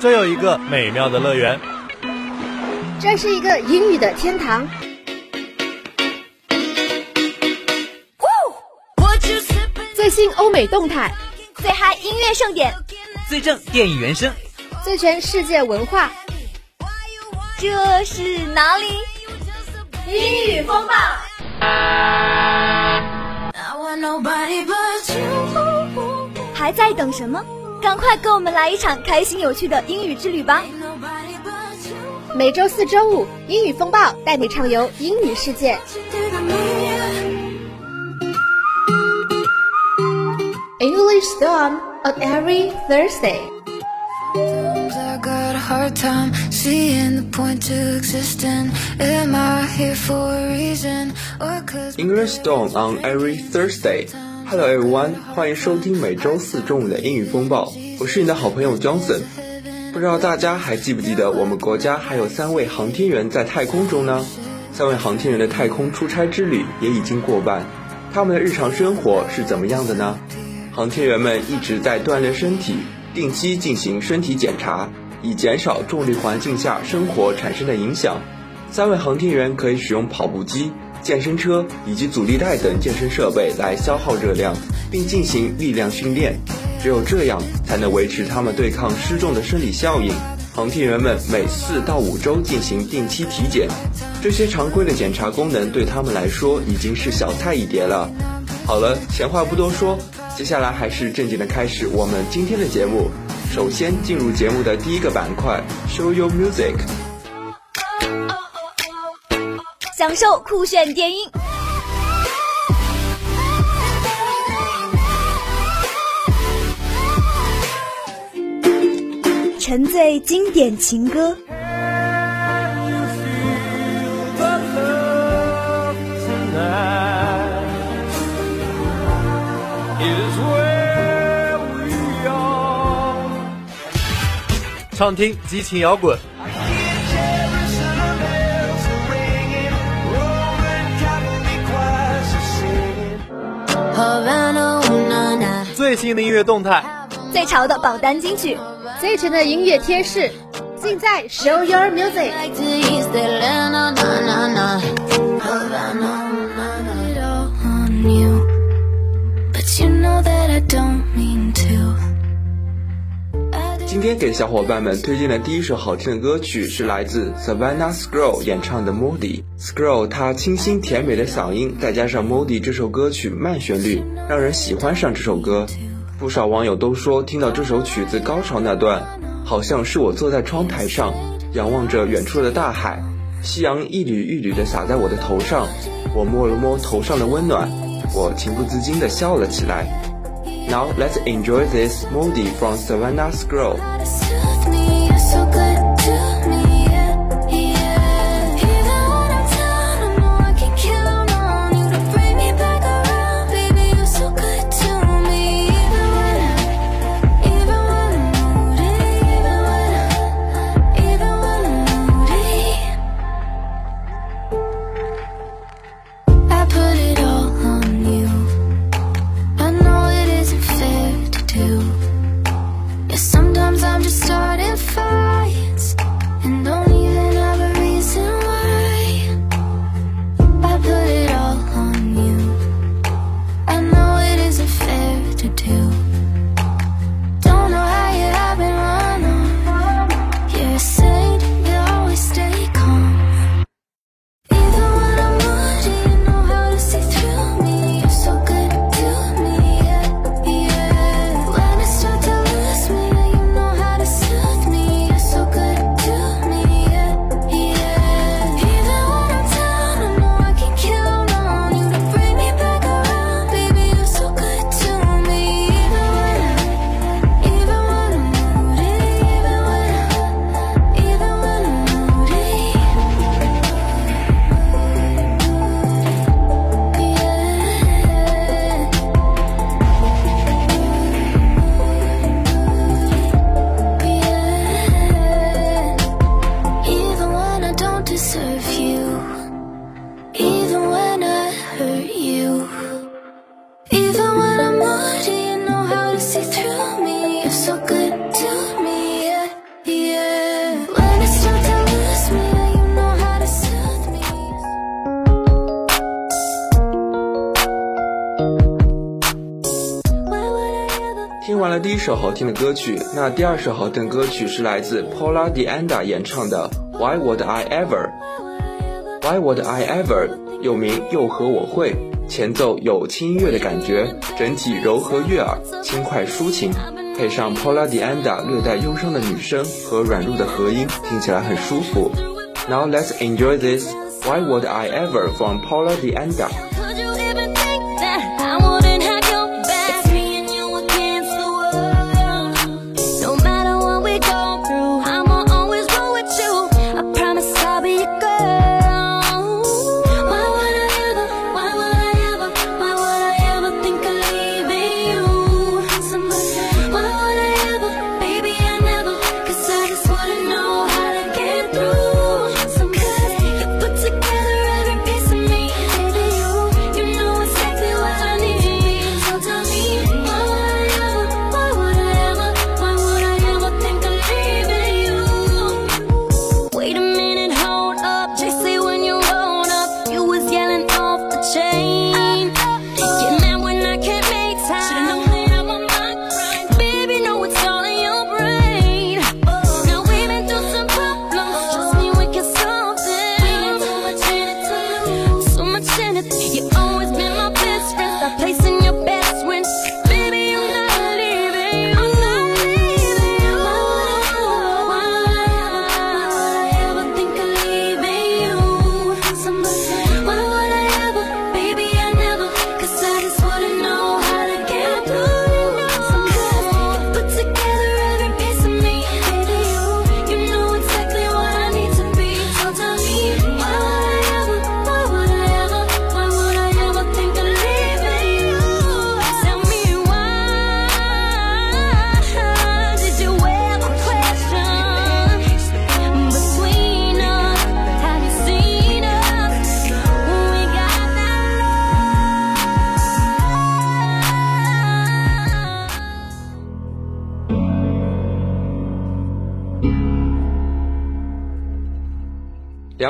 这有一个美妙的乐园，这是一个英语的天堂。最新欧美动态，最嗨音乐盛典，最正电影原声，最全世界文化。这是哪里？英语风暴。还在等什么？赶快跟我们来一场开心有趣的英语之旅吧！每周四、周五，英语风暴带你畅游英语世界。English Storm on every Thursday. Hard time seeing the point to existing. Am I here for a reason or cause English Storm on every Thursday. Hello everyone，欢迎收听每周四中午的英语风暴，我是你的好朋友 Johnson。不知道大家还记不记得我们国家还有三位航天员在太空中呢？三位航天员的太空出差之旅也已经过半，他们的日常生活是怎么样的呢？航天员们一直在锻炼身体，定期进行身体检查，以减少重力环境下生活产生的影响。三位航天员可以使用跑步机、健身车以及阻力带等健身设备来消耗热量，并进行力量训练。只有这样，才能维持他们对抗失重的生理效应。航天员们每四到五周进行定期体检，这些常规的检查功能对他们来说已经是小菜一碟了。好了，闲话不多说。接下来还是正经的开始我们今天的节目。首先进入节目的第一个板块，Show Your Music，享受酷炫电音，沉醉经典情歌。畅听激情摇滚，最新的音乐动态，最潮的榜单金曲，最全的音乐贴士，尽在 Show Your Music。今天给小伙伴们推荐的第一首好听的歌曲是来自 Savannah Scroll 演唱的 Moldy。Scroll 她清新甜美的嗓音，再加上 Moldy 这首歌曲慢旋律，让人喜欢上这首歌。不少网友都说，听到这首曲子高潮那段，好像是我坐在窗台上，仰望着远处的大海，夕阳一缕一缕的洒在我的头上，我摸了摸头上的温暖，我情不自禁的笑了起来。Now let's enjoy this Moldy from Savannah Scroll. 了第一首好听的歌曲，那第二首好听的歌曲是来自 Paula De Anda 演唱的 Why Would I Ever。Why Would I Ever 又名又和我会，前奏有轻音乐的感觉，整体柔和悦耳，轻快抒情，配上 Paula De Anda 略带忧伤的女声和软入的和音，听起来很舒服。Now let's enjoy this Why Would I Ever from Paula De Anda.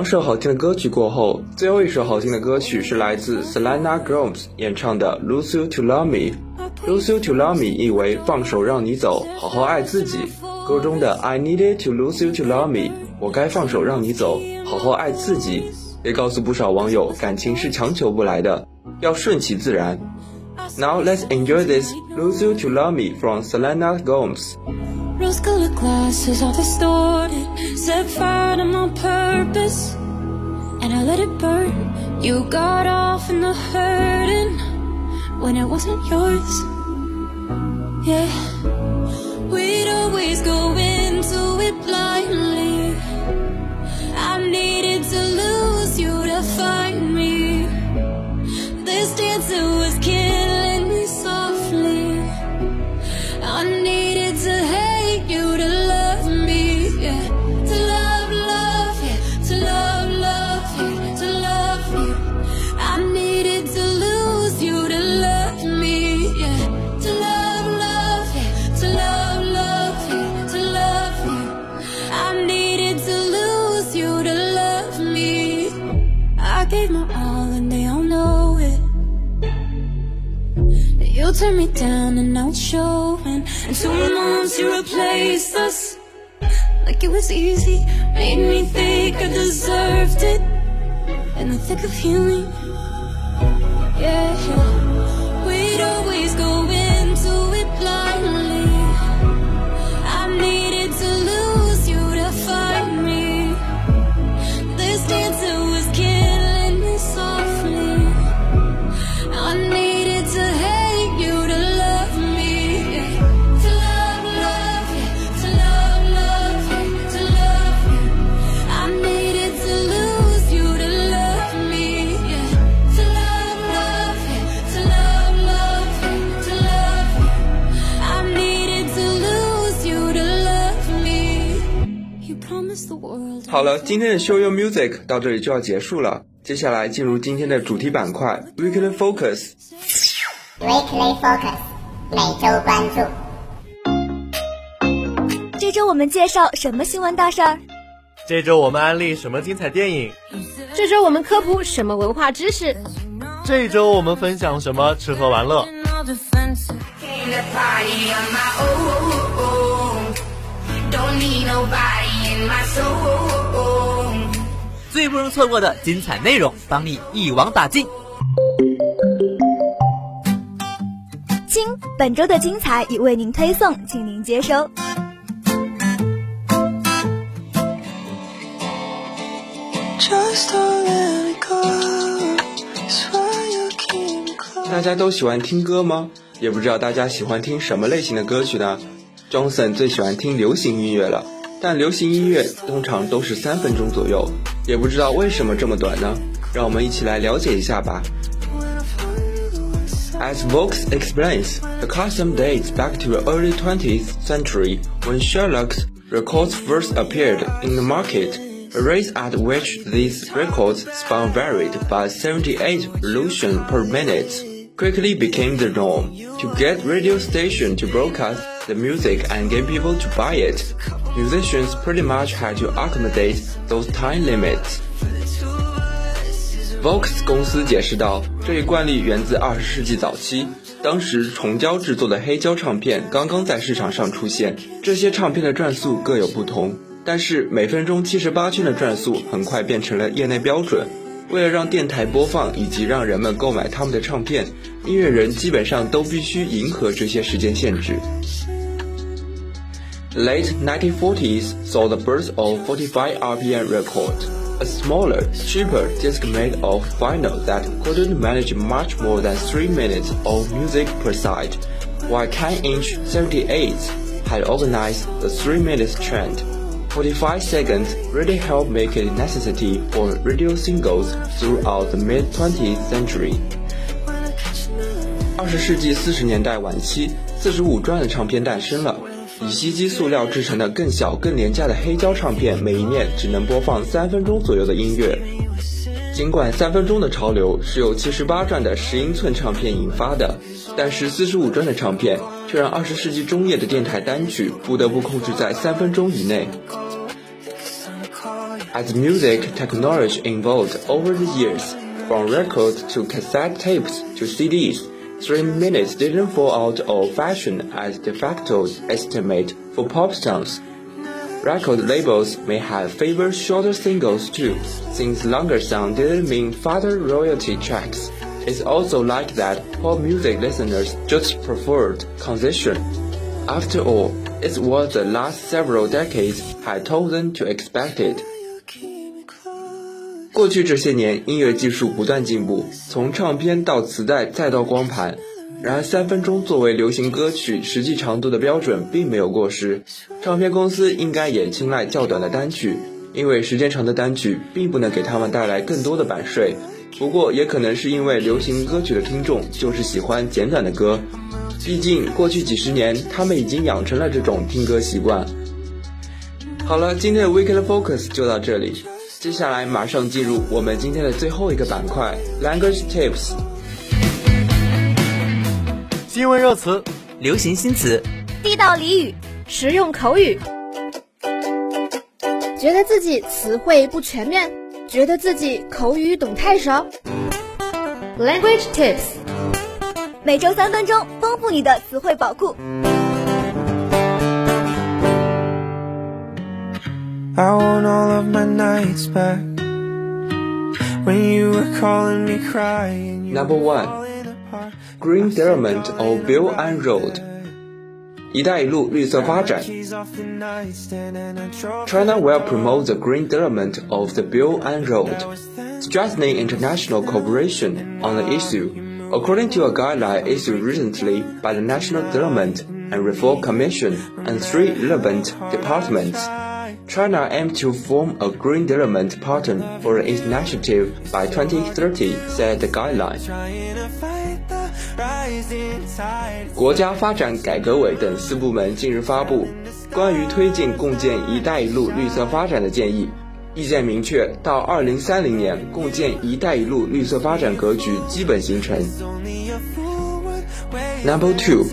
两首好听的歌曲过后，最后一首好听的歌曲是来自 Selena Gomez 演唱的《Lose You to Love Me》。Lose You to Love Me 意为放手让你走，好好爱自己。歌中的 I needed to lose you to love me，我该放手让你走，好好爱自己，也告诉不少网友，感情是强求不来的，要顺其自然。Now let's enjoy this Lose You to Love Me from Selena Gomez. Set fire to my purpose And I let it burn. You got off in the hurting When it wasn't yours. Yeah We'd always go into it blindly You turned me down and it's showing And two months you replaced us. Like it was easy Made me think I deserved it. In the thick of healing Yeah, yeah. We'd always go into it 了，今天的 Show Your Music 到这里就要结束了。接下来进入今天的主题板块 Weekly Focus。Weekly Focus 每周关注。这周我们介绍什么新闻大事儿？这周我们安利什么精彩电影？这周我们科普什么文化知识？这周我们分享什么吃喝玩乐？All defensive. 最不容错过的精彩内容，帮你一网打尽。亲，本周的精彩已为您推送，请您接收。大家都喜欢听歌吗？也不知道大家喜欢听什么类型的歌曲呢？Johnson 最喜欢听流行音乐了，但流行音乐通常都是三分钟左右，也不知道为什么这么短呢？让我们一起来了解一下吧。As Vox explains, the custom dates back to the early 20th century when Sherlock's records first appeared in the market. The rate at which these records spun varied, but 78 revolutions per minute quickly became the norm. To get radio station to broadcast the music and get people to buy it, musicians pretty much had to accommodate those time limits. Vox 公司解释道，这一惯例源自二十世纪早期，当时重胶制作的黑胶唱片刚刚在市场上出现，这些唱片的转速各有不同。但是每分钟七十八圈的转速很快变成了业内标准。为了让电台播放以及让人们购买他们的唱片，音乐人基本上都必须迎合这些时间限制。Late 1940s saw the birth of 45 RPM record, a smaller, cheaper disc made of vinyl that couldn't manage much more than 3 minutes of music per side, while 10-inch 78s had organized the 3 minutes trend. 45 seconds really helped make it a necessity for radio singles throughout the mid-20th century. 二十世纪四十年代晚期，四十五转的唱片诞生了。 以锡基塑料制成的更小、更廉价的黑胶唱片，每一面只能播放三分钟左右的音乐。尽管三分钟的潮流是由七十八转的十英寸唱片引发的，但是四十五转的唱片却让二十世纪中叶的电台单曲不得不控制在三分钟以内。As music technology evolved over the years, from records to cassette tapes to CDs, three minutes didn't fall out of fashion as de facto estimate for pop songs. Record labels may have favored shorter singles too, since longer song didn't mean fatter royalty checks. It's also like that pop music listeners just preferred concession. After all, it's what the last several decades had told them to expect it. 过去这些年，音乐技术不断进步，从唱片到磁带再到光盘。然而，三分钟作为流行歌曲实际长度的标准并没有过时。唱片公司应该也青睐较短的单曲，因为时间长的单曲并不能给他们带来更多的版税。不过，也可能是因为流行歌曲的听众就是喜欢简短的歌，毕竟过去几十年他们已经养成了这种听歌习惯。好了，今天的 Weekly Focus 就到这里。接下来马上进入我们今天的最后一个板块 Language Tips。新闻热词、流行新词、地道俚语、实用口语。觉得自己词汇不全面，觉得自己口语懂太少。Language Tips，每周三分钟，丰富你的词汇宝库。I want all of my nights back when you were calling me crying. Number one, Green Development of Belt and Road. 一带一路绿色发展。China will promote the green development of the Belt and Road, strengthening international cooperation on the issue, according to a guideline issued recently by the National Development and Reform Commission and three relevant departments. China aims to form a green development partner for the initiative by 2030, said the guideline. 国家发展改革委等四部门近日发布关于推进共建“一带一路”绿色发展的建议，意见明确，到2030年，共建“一带一路”绿色发展格局基本形成。Number two,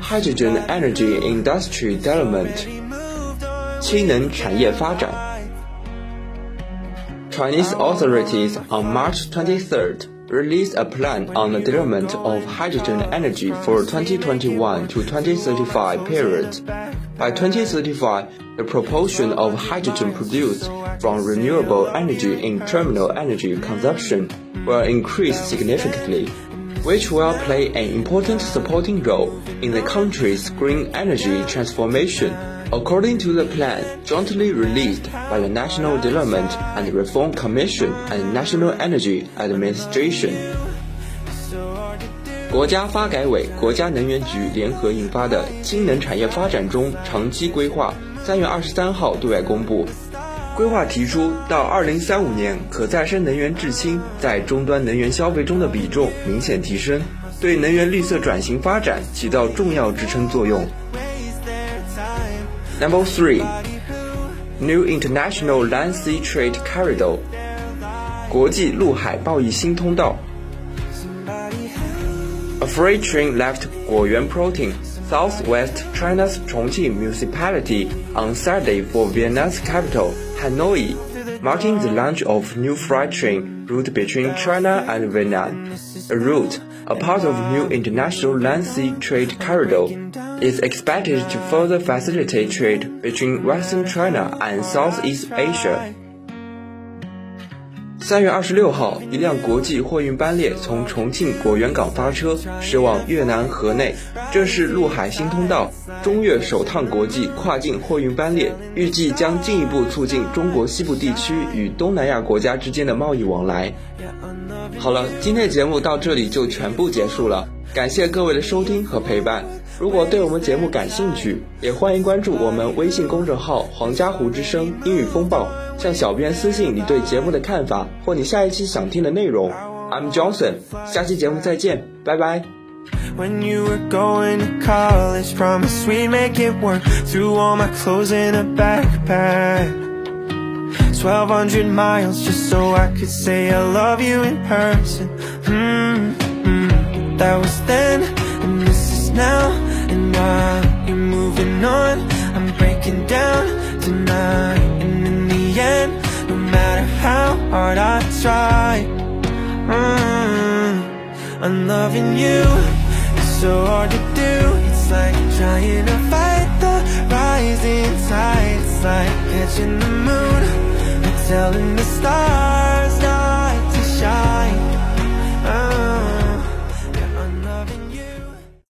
hydrogen energy industry development. 氢能产业发展。Chinese authorities on March 23rd released a plan on the development of hydrogen energy for 2021 to 2035 period. By 2035, the proportion of hydrogen produced from renewable energy in terminal energy consumption will increase significantly, which will play an important supporting role in the country's green energy transformation according to the plan jointly released by the National Development and Reform Commission and National Energy Administration。国家发改委、国家能源局联合印发的《氢能产业发展中长期规划》三月二十三号对外公布。 规划提出，到二零三五年，可再生能源制氢在终端能源消费中的比重明显提升，对能源绿色转型发展起到重要支撑作用。Number three, new international land sea trade corridor. 国际陆海贸易新通道. A freight train left Guoyuan Protein, southwest China's Chongqing municipality, on Saturday for Vietnam's capital, Hanoi, marking the launch of new freight train route between China and Vietnam. A route, a part of new international land sea trade corridor, is expected to further facilitate trade between Western China and Southeast Asia. 三月二十六号，一辆国际货运班列从重庆果园港发车，驶往越南河内。这是陆海新通道中越首趟国际跨境货运班列，预计将进一步促进中国西部地区与东南亚国家之间的贸易往来。好了，今天的节目到这里就全部结束了，感谢各位的收听和陪伴。如果对我们节目感兴趣，也欢迎关注我们微信公众号“黄家湖之声英语风暴”，向小编私信你对节目的看法或你下一期想听的内容。I'm Johnson，下期节目再见，拜拜。When you were going to college, promise we'd make it work. Threw all my clothes in a backpack. 1200 miles just so I could say I love you in person. Mm -hmm. That was then, breaking down tonight. And in the end, no matter how hard I try, mm, I'm loving you. It's so hard to do. It's like trying to fight the rising tide. It's like catching the moon and telling the stars not to shine.